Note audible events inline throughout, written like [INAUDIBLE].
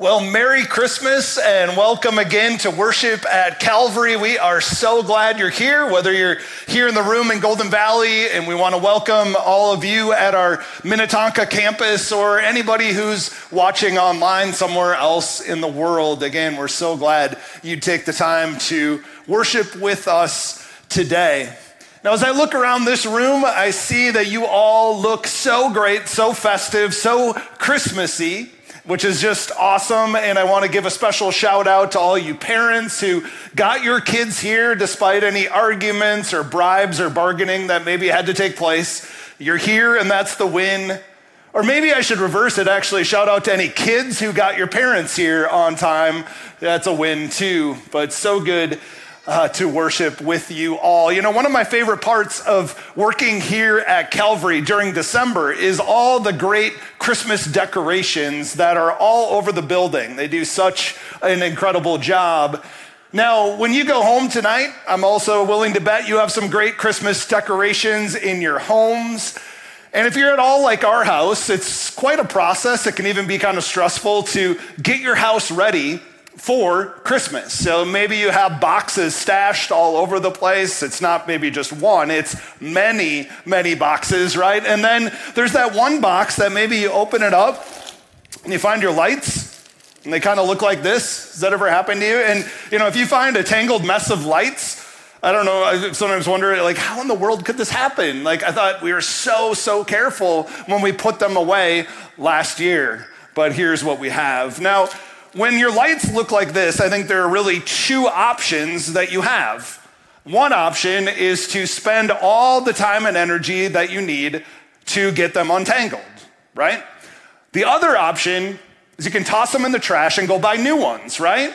Well, Merry Christmas and welcome again to worship at Calvary. We are so glad you're here, whether you're here in the room in Golden Valley, and we want to welcome all of you at our Minnetonka campus or anybody who's watching online somewhere else in the world. Again, we're so glad you take the time to worship with us today. Now, as I look around this room, I see that you all look so great, so festive, so Christmassy which is just awesome. And I want to give a special shout out to all you parents who got your kids here despite any arguments or bribes or bargaining that maybe had to take place. You're here, and that's the win. Or maybe I should reverse it actually. Shout out to any kids who got your parents here on time. That's a win too. But so good uh, to worship with you all. You know, one of my favorite parts of working here at Calvary during December is all the great Christmas decorations that are all over the building. They do such an incredible job. Now, when you go home tonight, I'm also willing to bet you have some great Christmas decorations in your homes. And if you're at all like our house, it's quite a process. It can even be kind of stressful to get your house ready for Christmas. So maybe you have boxes stashed all over the place. It's not maybe just one, it's many, many boxes, right? And then there's that one box that maybe you open it up and you find your lights and they kind of look like this. Has that ever happened to you? And you know, if you find a tangled mess of lights, I don't know, I sometimes wonder, like, how in the world could this happen? Like, I thought we were so, so careful when we put them away last year, but here's what we have. Now, when your lights look like this, I think there are really two options that you have. One option is to spend all the time and energy that you need to get them untangled, right? The other option is you can toss them in the trash and go buy new ones, right?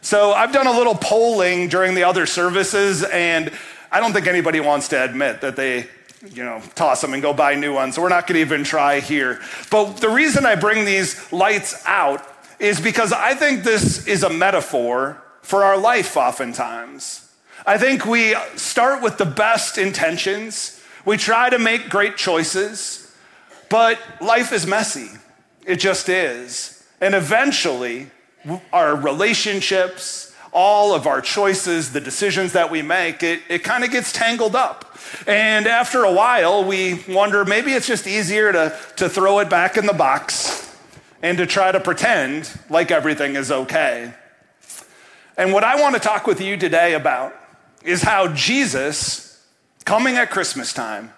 So I've done a little polling during the other services, and I don't think anybody wants to admit that they you know, toss them and go buy new ones. So we're not going to even try here. But the reason I bring these lights out is because I think this is a metaphor for our life oftentimes. I think we start with the best intentions, we try to make great choices, but life is messy. It just is. And eventually, our relationships, all of our choices, the decisions that we make, it, it kind of gets tangled up. And after a while, we wonder maybe it's just easier to, to throw it back in the box and to try to pretend like everything is okay. And what I want to talk with you today about is how Jesus, coming at Christmas time,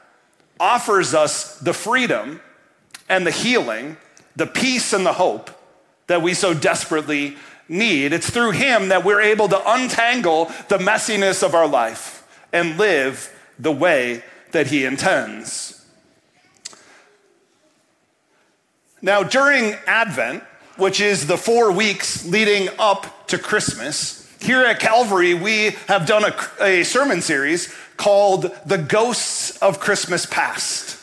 offers us the freedom and the healing, the peace and the hope that we so desperately need. It's through Him that we're able to untangle the messiness of our life and live the way that He intends. Now, during Advent, which is the four weeks leading up to Christmas, here at Calvary, we have done a, a, sermon series called The Ghosts of Christmas Past.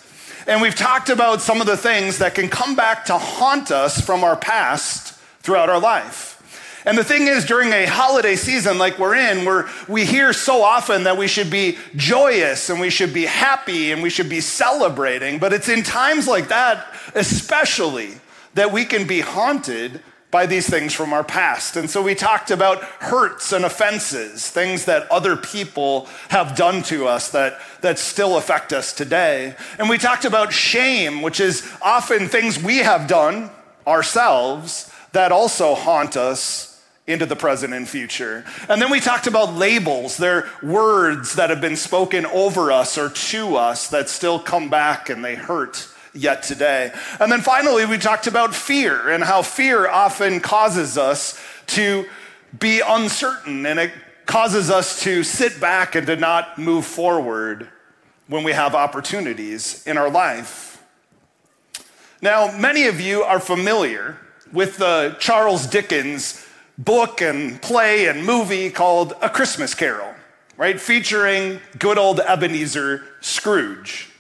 And we've talked about some of the things that can come back to haunt us from our past throughout our life. And the thing is, during a holiday season like we're in, where we hear so often that we should be joyous and we should be happy and we should be celebrating. But it's in times like that, especially, that we can be haunted by these things from our past. And so we talked about hurts and offenses, things that other people have done to us that, that still affect us today. And we talked about shame, which is often things we have done ourselves that also haunt us into the present and future. And then we talked about labels. They're words that have been spoken over us or to us that still come back and they hurt yet today. And then finally, we talked about fear and how fear often causes us to be uncertain and it causes us to sit back and to not move forward when we have opportunities in our life. Now, many of you are familiar with the Charles Dickens book and play and movie called A Christmas Carol, right? Featuring good old Ebenezer Scrooge.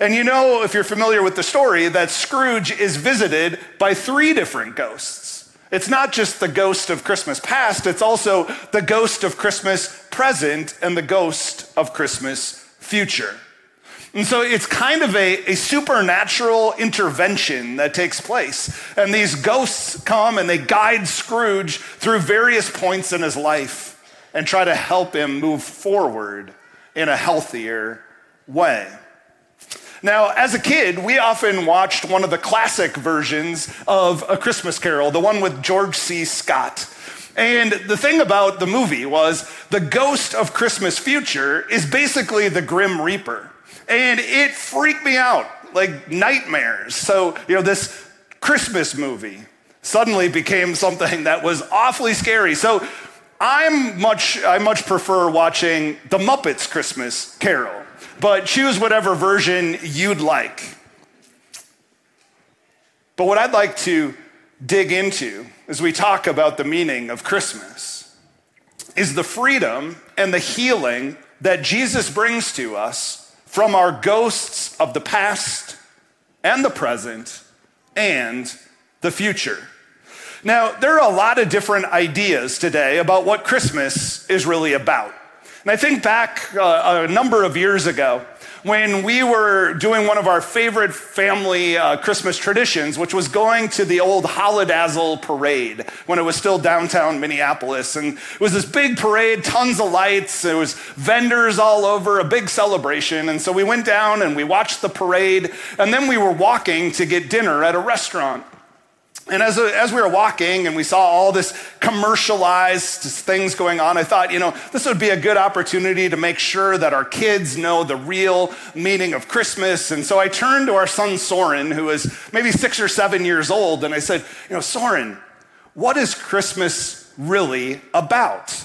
And you know, if you're familiar with the story, that Scrooge is visited by three different ghosts. It's not just the ghost of Christmas past, it's also the ghost of Christmas present and the ghost of Christmas future. And so it's kind of a, a supernatural intervention that takes place. And these ghosts come and they guide Scrooge through various points in his life and try to help him move forward in a healthier way. Now, as a kid, we often watched one of the classic versions of A Christmas Carol, the one with George C. Scott. And the thing about the movie was the ghost of Christmas future is basically the Grim Reaper. And it freaked me out like nightmares. So, you know, this Christmas movie suddenly became something that was awfully scary. So, I'm much, I much prefer watching The Muppets Christmas Carol, but choose whatever version you'd like. But what I'd like to dig into as we talk about the meaning of Christmas is the freedom and the healing that Jesus brings to us from our ghosts of the past and the present and the future. Now, there are a lot of different ideas today about what Christmas is really about. And I think back uh, a number of years ago when we were doing one of our favorite family uh, Christmas traditions, which was going to the old Holidazzle parade when it was still downtown Minneapolis. And it was this big parade, tons of lights, there was vendors all over, a big celebration. And so we went down and we watched the parade, and then we were walking to get dinner at a restaurant. And as, as we were walking and we saw all this commercialized things going on, I thought, you know, this would be a good opportunity to make sure that our kids know the real meaning of Christmas. And so I turned to our son Soren, who was maybe six or seven years old, and I said, you know, Soren, what is Christmas really about?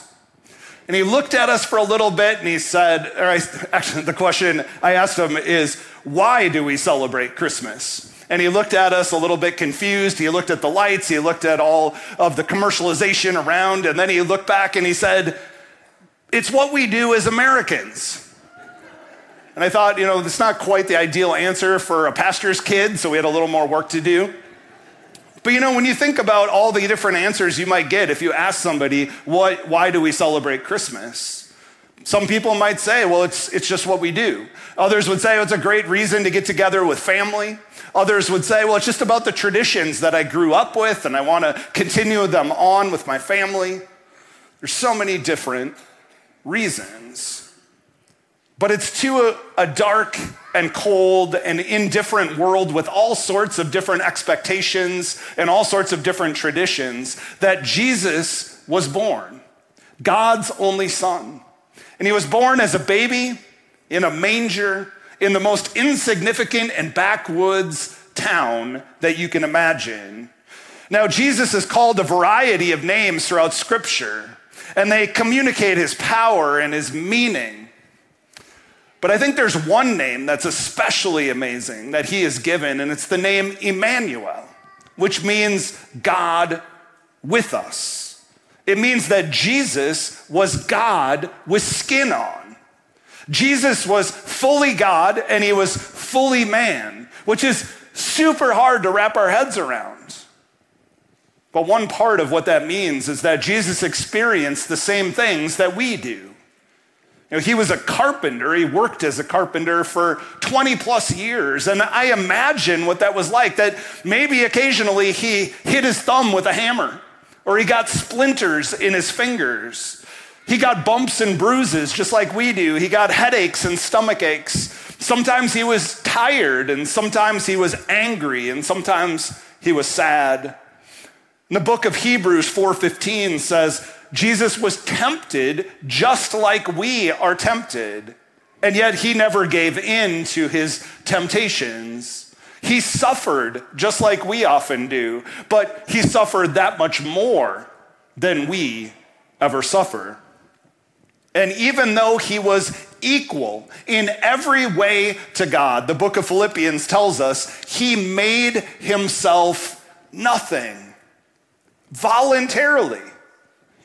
And he looked at us for a little bit and he said, or I, [LAUGHS] actually, the question I asked him is, why do we celebrate Christmas? And he looked at us a little bit confused. He looked at the lights, he looked at all of the commercialization around, and then he looked back and he said, It's what we do as Americans. And I thought, you know, that's not quite the ideal answer for a pastor's kid, so we had a little more work to do. But you know, when you think about all the different answers you might get if you ask somebody, what, why do we celebrate Christmas? Some people might say, well, it's, it's just what we do. Others would say, oh, it's a great reason to get together with family. Others would say, well, it's just about the traditions that I grew up with and I want to continue them on with my family. There's so many different reasons. But it's to a, a dark and cold and indifferent world with all sorts of different expectations and all sorts of different traditions that Jesus was born, God's only son. And he was born as a baby in a manger in the most insignificant and backwoods town that you can imagine. Now, Jesus is called a variety of names throughout Scripture, and they communicate his power and his meaning. But I think there's one name that's especially amazing that he is given, and it's the name Emmanuel, which means God with us. It means that Jesus was God with skin on. Jesus was fully God and he was fully man, which is super hard to wrap our heads around. But one part of what that means is that Jesus experienced the same things that we do. You know, he was a carpenter. He worked as a carpenter for 20 plus years. And I imagine what that was like that maybe occasionally he hit his thumb with a hammer or he got splinters in his fingers. He got bumps and bruises just like we do. He got headaches and stomach aches. Sometimes he was tired and sometimes he was angry and sometimes he was sad. In the book of Hebrews 4:15 says Jesus was tempted just like we are tempted, and yet he never gave in to his temptations. He suffered just like we often do, but he suffered that much more than we ever suffer. And even though he was equal in every way to God, the book of Philippians tells us he made himself nothing voluntarily.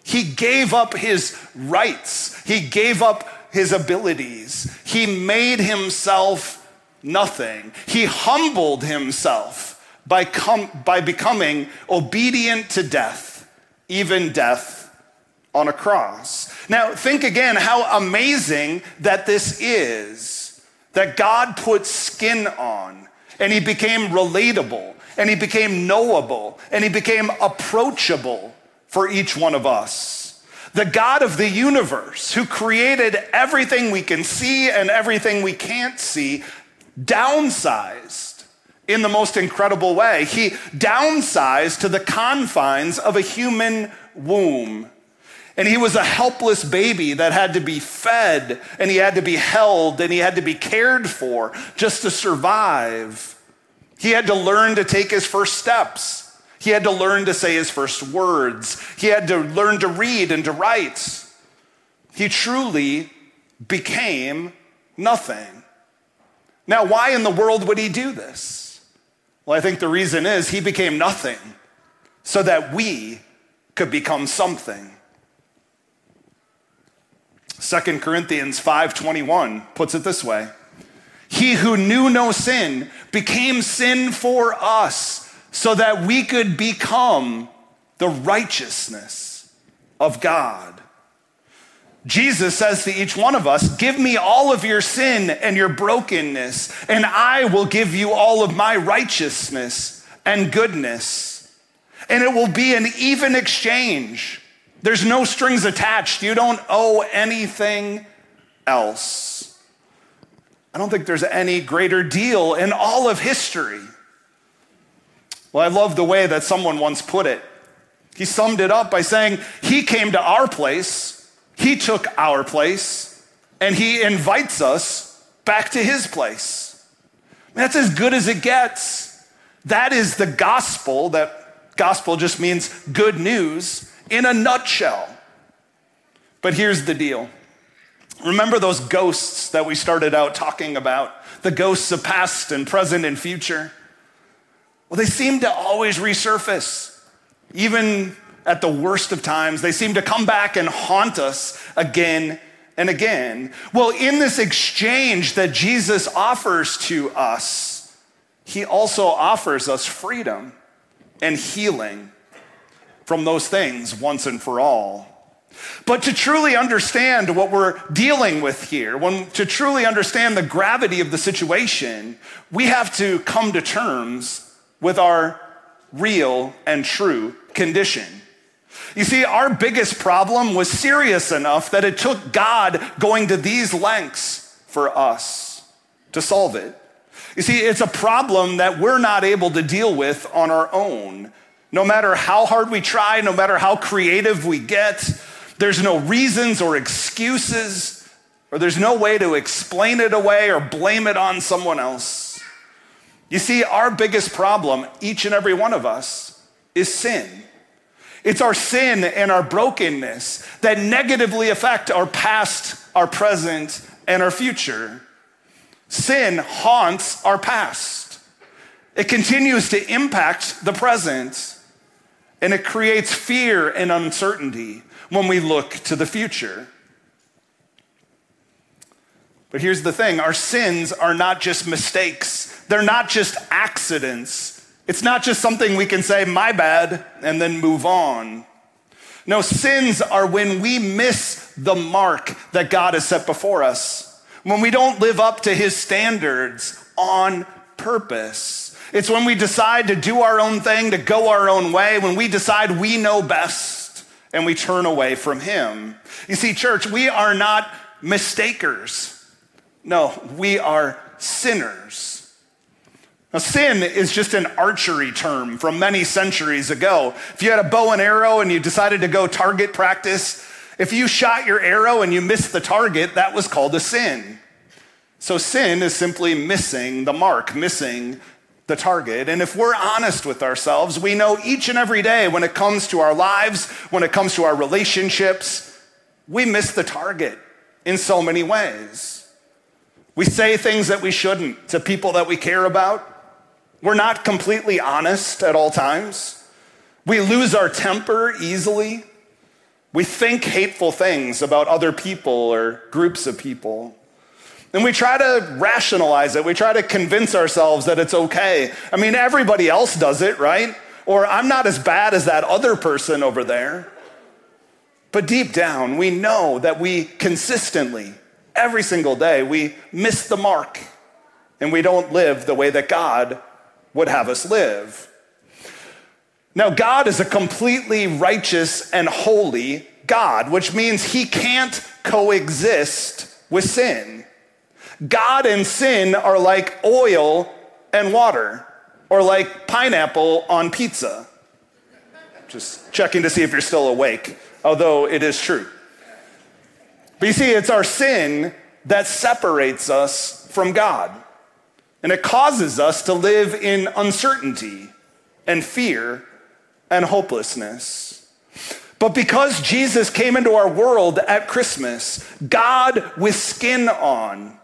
He gave up his rights, he gave up his abilities, he made himself nothing. He humbled himself by, com- by becoming obedient to death, even death on a cross. Now, think again how amazing that this is. that God put skin on and he became relatable and he became knowable and he became approachable for each one of us. The God of the universe who created everything we can see and everything we can't see downsized in the most incredible way. He downsized to the confines of a human womb. And he was a helpless baby that had to be fed and he had to be held and he had to be cared for just to survive. He had to learn to take his first steps. He had to learn to say his first words. He had to learn to read and to write. He truly became nothing. Now, why in the world would he do this? Well, I think the reason is he became nothing so that we could become something. 2 Corinthians 5:21 puts it this way. He who knew no sin became sin for us so that we could become the righteousness of God. Jesus says to each one of us, Give me all of your sin and your brokenness, and I will give you all of my righteousness and goodness. And it will be an even exchange. There's no strings attached. You don't owe anything else. I don't think there's any greater deal in all of history well, I love the way that someone once put it. He summed it up by saying, He came to our place, He took our place, and He invites us back to His place. That's as good as it gets. That is the gospel, that gospel just means good news in a nutshell. But here's the deal. Remember those ghosts that we started out talking about? The ghosts of past and present and future? Well, they seem to always resurface, even at the worst of times. They seem to come back and haunt us again and again. Well, in this exchange that Jesus offers to us, he also offers us freedom and healing from those things once and for all. But to truly understand what we're dealing with here, when, to truly understand the gravity of the situation, we have to come to terms with our real and true condition. You see, our biggest problem was serious enough that it took God going to these lengths for us to solve it. You see, it's a problem that we're not able to deal with on our own. No matter how hard we try, no matter how creative we get, there's no reasons or excuses, or there's no way to explain it away or blame it on someone else. You see, our biggest problem, each and every one of us, is sin. It's our sin and our brokenness that negatively affect our past, our present, and our future. Sin haunts our past. It continues to impact the present, and it creates fear and uncertainty when we look to the future. But here's the thing our sins are not just mistakes they're not just accidents. It's not just something we can say, my bad, and then move on. No, sins are when we miss the mark that God has set before us, when we don't live up to his standards on purpose. It's when we decide to do our own thing, to go our own way, when we decide we know best and we turn away from him. You see, church, we are not mistakers. No, we are sinners. Now, sin is just an archery term from many centuries ago. If you had a bow and arrow and you decided to go target practice, if you shot your arrow and you missed the target, that was called a sin. So, sin is simply missing the mark, missing the target. And if we're honest with ourselves, we know each and every day when it comes to our lives, when it comes to our relationships, we miss the target in so many ways. We say things that we shouldn't to people that we care about. We're not completely honest at all times. We lose our temper easily. We think hateful things about other people or groups of people. And we try to rationalize it. We try to convince ourselves that it's okay. I mean, everybody else does it, right? Or I'm not as bad as that other person over there. But deep down, we know that we consistently Every single day, we miss the mark and we don't live the way that God would have us live. Now, God is a completely righteous and holy God, which means he can't coexist with sin. God and sin are like oil and water, or like pineapple on pizza. Just checking to see if you're still awake, although it is true. But you see, it's our sin that separates us from God. And it causes us to live in uncertainty and fear and hopelessness. But because Jesus came into our world at Christmas, God with skin on,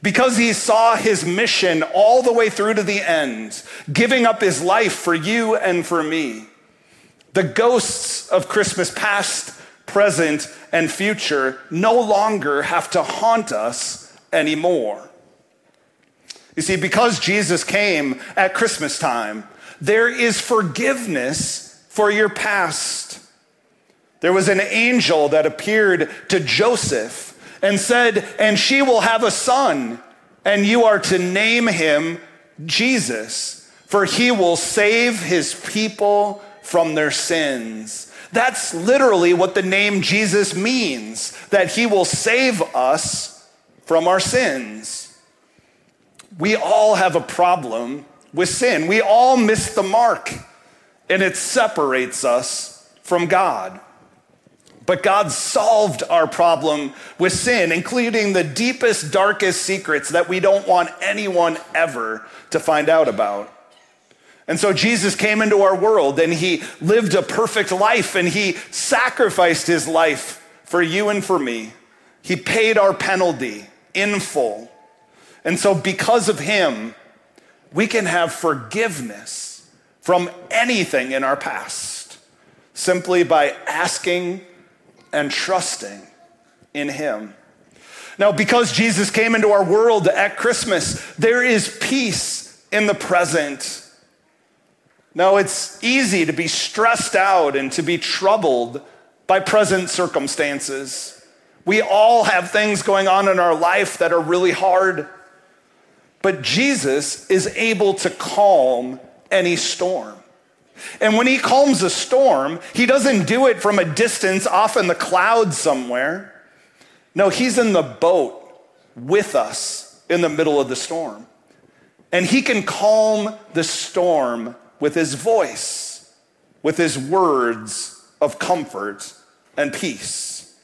because he saw his mission all the way through to the end, giving up his life for you and for me, the ghosts of Christmas past, present, and future no longer have to haunt us anymore. You see, because Jesus came at Christmas time, there is forgiveness for your past. There was an angel that appeared to Joseph and said, And she will have a son, and you are to name him Jesus, for he will save his people from their sins. That's literally what the name Jesus means, that he will save us from our sins. We all have a problem with sin. We all miss the mark, and it separates us from God. But God solved our problem with sin, including the deepest, darkest secrets that we don't want anyone ever to find out about. And so Jesus came into our world and he lived a perfect life and he sacrificed his life for you and for me. He paid our penalty in full. And so, because of him, we can have forgiveness from anything in our past simply by asking and trusting in him. Now, because Jesus came into our world at Christmas, there is peace in the present. Now, it's easy to be stressed out and to be troubled by present circumstances. We all have things going on in our life that are really hard. But Jesus is able to calm any storm. And when he calms a storm, he doesn't do it from a distance off in the clouds somewhere. No, he's in the boat with us in the middle of the storm. And he can calm the storm with his voice, with his words of comfort and peace.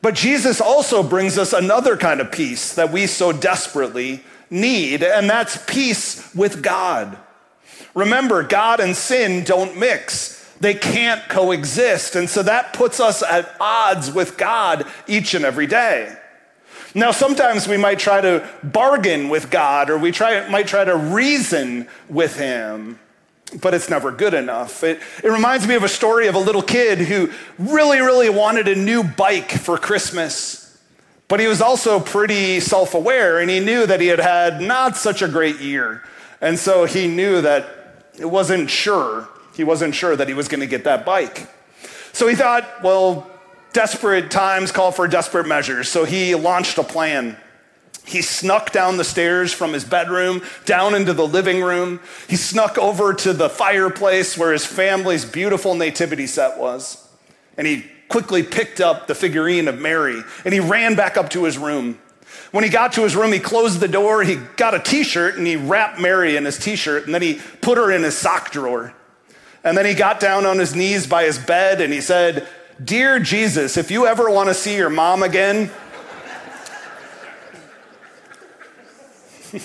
But Jesus also brings us another kind of peace that we so desperately need, and that's peace with God. Remember, God and sin don't mix. They can't coexist. And so that puts us at odds with God each and every day. Now, sometimes we might try to bargain with God or we try, might try to reason with Him, but it's never good enough. It, it reminds me of a story of a little kid who really, really wanted a new bike for Christmas. But he was also pretty self aware and he knew that he had had not such a great year. And so he knew that it wasn't sure, he wasn't sure that he was going to get that bike. So he thought, well, desperate times call for desperate measures. So he launched a plan. He snuck down the stairs from his bedroom down into the living room. He snuck over to the fireplace where his family's beautiful nativity set was. And he quickly picked up the figurine of Mary and he ran back up to his room. When he got to his room, he closed the door, he got a t shirt and he wrapped Mary in his t shirt and then he put her in his sock drawer. And then he got down on his knees by his bed and he said, Dear Jesus, if you ever want to see your mom again, [LAUGHS]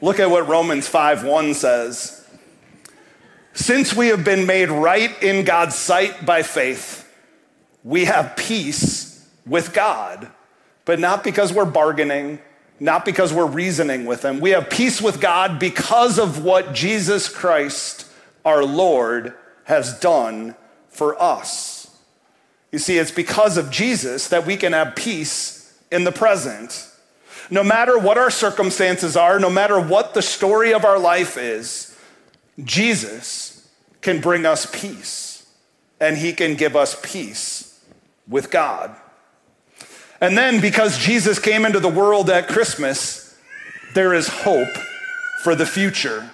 look at what Romans 5 1 says. Since we have been made right in God's sight by faith, we have peace with God, but not because we're bargaining, not because we're reasoning with Him. We have peace with God because of what Jesus Christ, our Lord, has done for us. You see, it's because of Jesus that we can have peace in the present. No matter what our circumstances are, no matter what the story of our life is, Jesus can bring us peace and he can give us peace with God. And then, because Jesus came into the world at Christmas, there is hope for the future.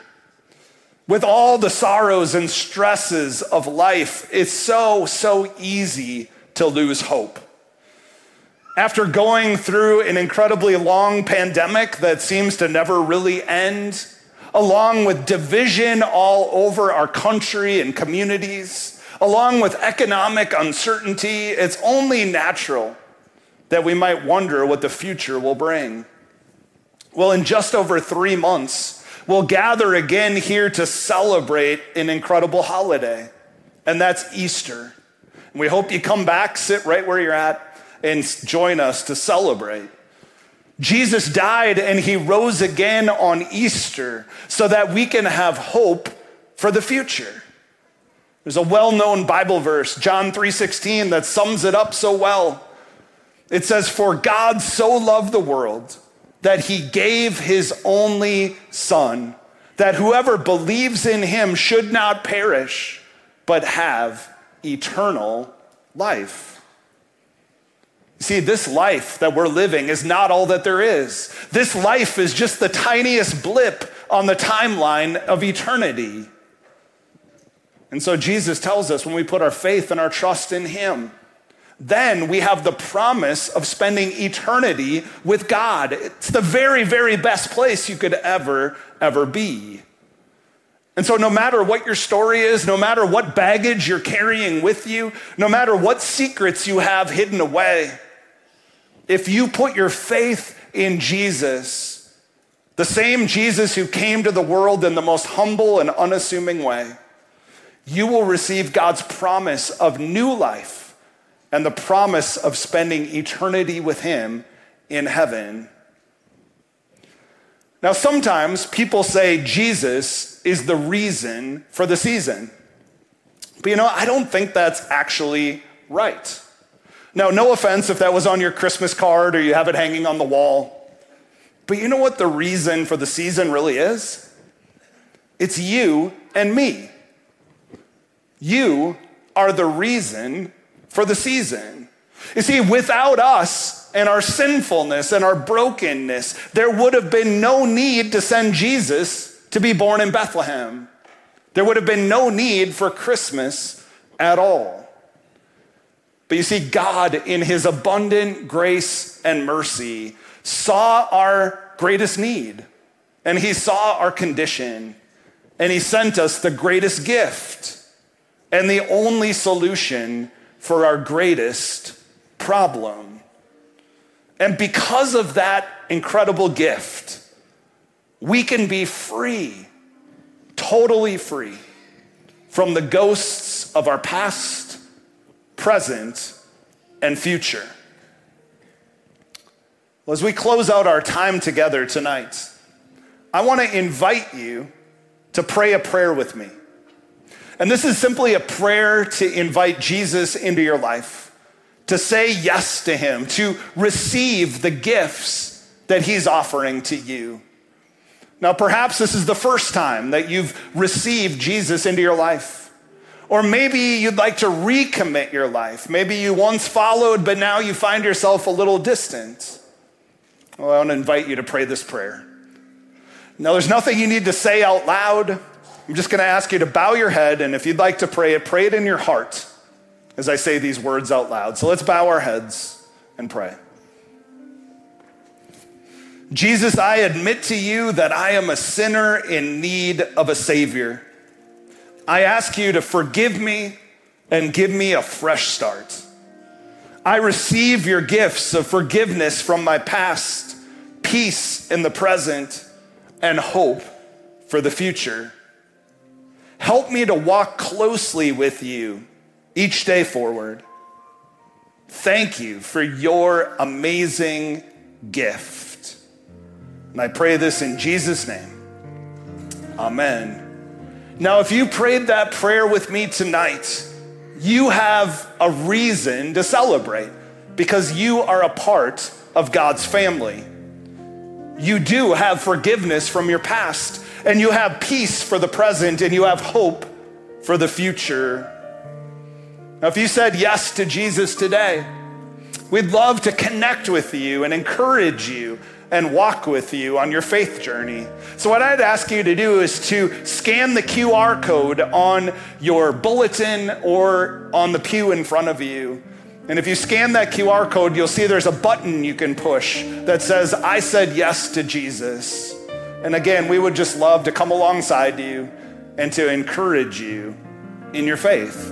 With all the sorrows and stresses of life, it's so, so easy to lose hope. After going through an incredibly long pandemic that seems to never really end, along with division all over our country and communities, along with economic uncertainty, it's only natural that we might wonder what the future will bring. Well, in just over three months, we'll gather again here to celebrate an incredible holiday, and that's Easter. And we hope you come back, sit right where you're at, and join us to celebrate. Jesus died and he rose again on Easter so that we can have hope for the future. There's a well-known Bible verse, John 3:16 that sums it up so well. It says for God so loved the world that he gave his only son, that whoever believes in him should not perish, but have eternal life. See, this life that we're living is not all that there is. This life is just the tiniest blip on the timeline of eternity. And so Jesus tells us when we put our faith and our trust in Him, then we have the promise of spending eternity with God. It's the very, very best place you could ever, ever be. And so, no matter what your story is, no matter what baggage you're carrying with you, no matter what secrets you have hidden away, if you put your faith in Jesus, the same Jesus who came to the world in the most humble and unassuming way, you will receive God's promise of new life and the promise of spending eternity with Him in heaven. Now, sometimes people say Jesus is the reason for the season. But you know, I don't think that's actually right. Now, no offense if that was on your Christmas card or you have it hanging on the wall. But you know what the reason for the season really is? It's you and me. You are the reason for the season. You see, without us and our sinfulness and our brokenness, there would have been no need to send Jesus to be born in Bethlehem. There would have been no need for Christmas at all. But you see, God, in his abundant grace and mercy, saw our greatest need and he saw our condition and he sent us the greatest gift and the only solution for our greatest problem. And because of that incredible gift, we can be free, totally free from the ghosts of our past, present, and future. Well, as we close out our time together tonight, I want to invite you to pray a prayer with me. And this is simply a prayer to invite Jesus into your life, to say yes to him, to receive the gifts that he's offering to you. Now, perhaps this is the first time that you've received Jesus into your life. Or maybe you'd like to recommit your life. Maybe you once followed, but now you find yourself a little distant. Well, I want to invite you to pray this prayer. Now, there's nothing you need to say out loud. I'm just going to ask you to bow your head, and if you'd like to pray it, pray it in your heart as I say these words out loud. So let's bow our heads and pray. Jesus, I admit to you that I am a sinner in need of a Savior. I ask you to forgive me and give me a fresh start. I receive your gifts of forgiveness from my past, peace in the present, and hope for the future. Help me to walk closely with you each day forward. Thank you for your amazing gift. And I pray this in Jesus' name. Amen. Now, if you prayed that prayer with me tonight, you have a reason to celebrate because you are a part of God's family. You do have forgiveness from your past and you have peace for the present and you have hope for the future. Now, if you said yes to Jesus today, We'd love to connect with you and encourage you and walk with you on your faith journey. So, what I'd ask you to do is to scan the QR code on your bulletin or on the pew in front of you. And if you scan that QR code, you'll see there's a button you can push that says, I said yes to Jesus. And again, we would just love to come alongside you and to encourage you in your faith.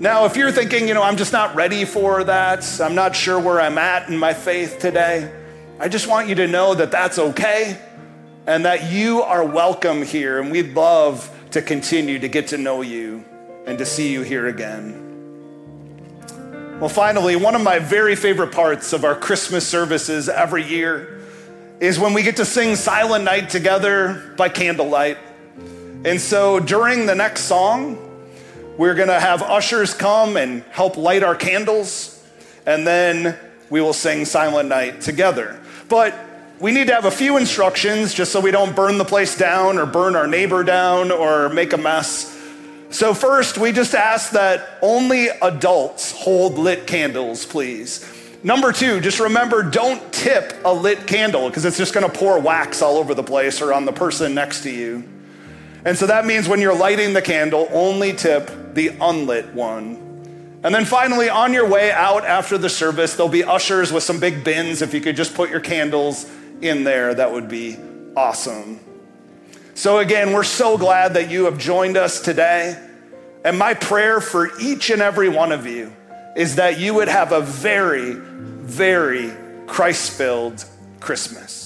Now, if you're thinking, you know, I'm just not ready for that, I'm not sure where I'm at in my faith today, I just want you to know that that's okay and that you are welcome here. And we'd love to continue to get to know you and to see you here again. Well, finally, one of my very favorite parts of our Christmas services every year is when we get to sing Silent Night together by candlelight. And so during the next song, we're gonna have ushers come and help light our candles, and then we will sing Silent Night together. But we need to have a few instructions just so we don't burn the place down or burn our neighbor down or make a mess. So, first, we just ask that only adults hold lit candles, please. Number two, just remember don't tip a lit candle because it's just gonna pour wax all over the place or on the person next to you. And so that means when you're lighting the candle, only tip the unlit one. And then finally, on your way out after the service, there'll be ushers with some big bins. If you could just put your candles in there, that would be awesome. So, again, we're so glad that you have joined us today. And my prayer for each and every one of you is that you would have a very, very Christ filled Christmas.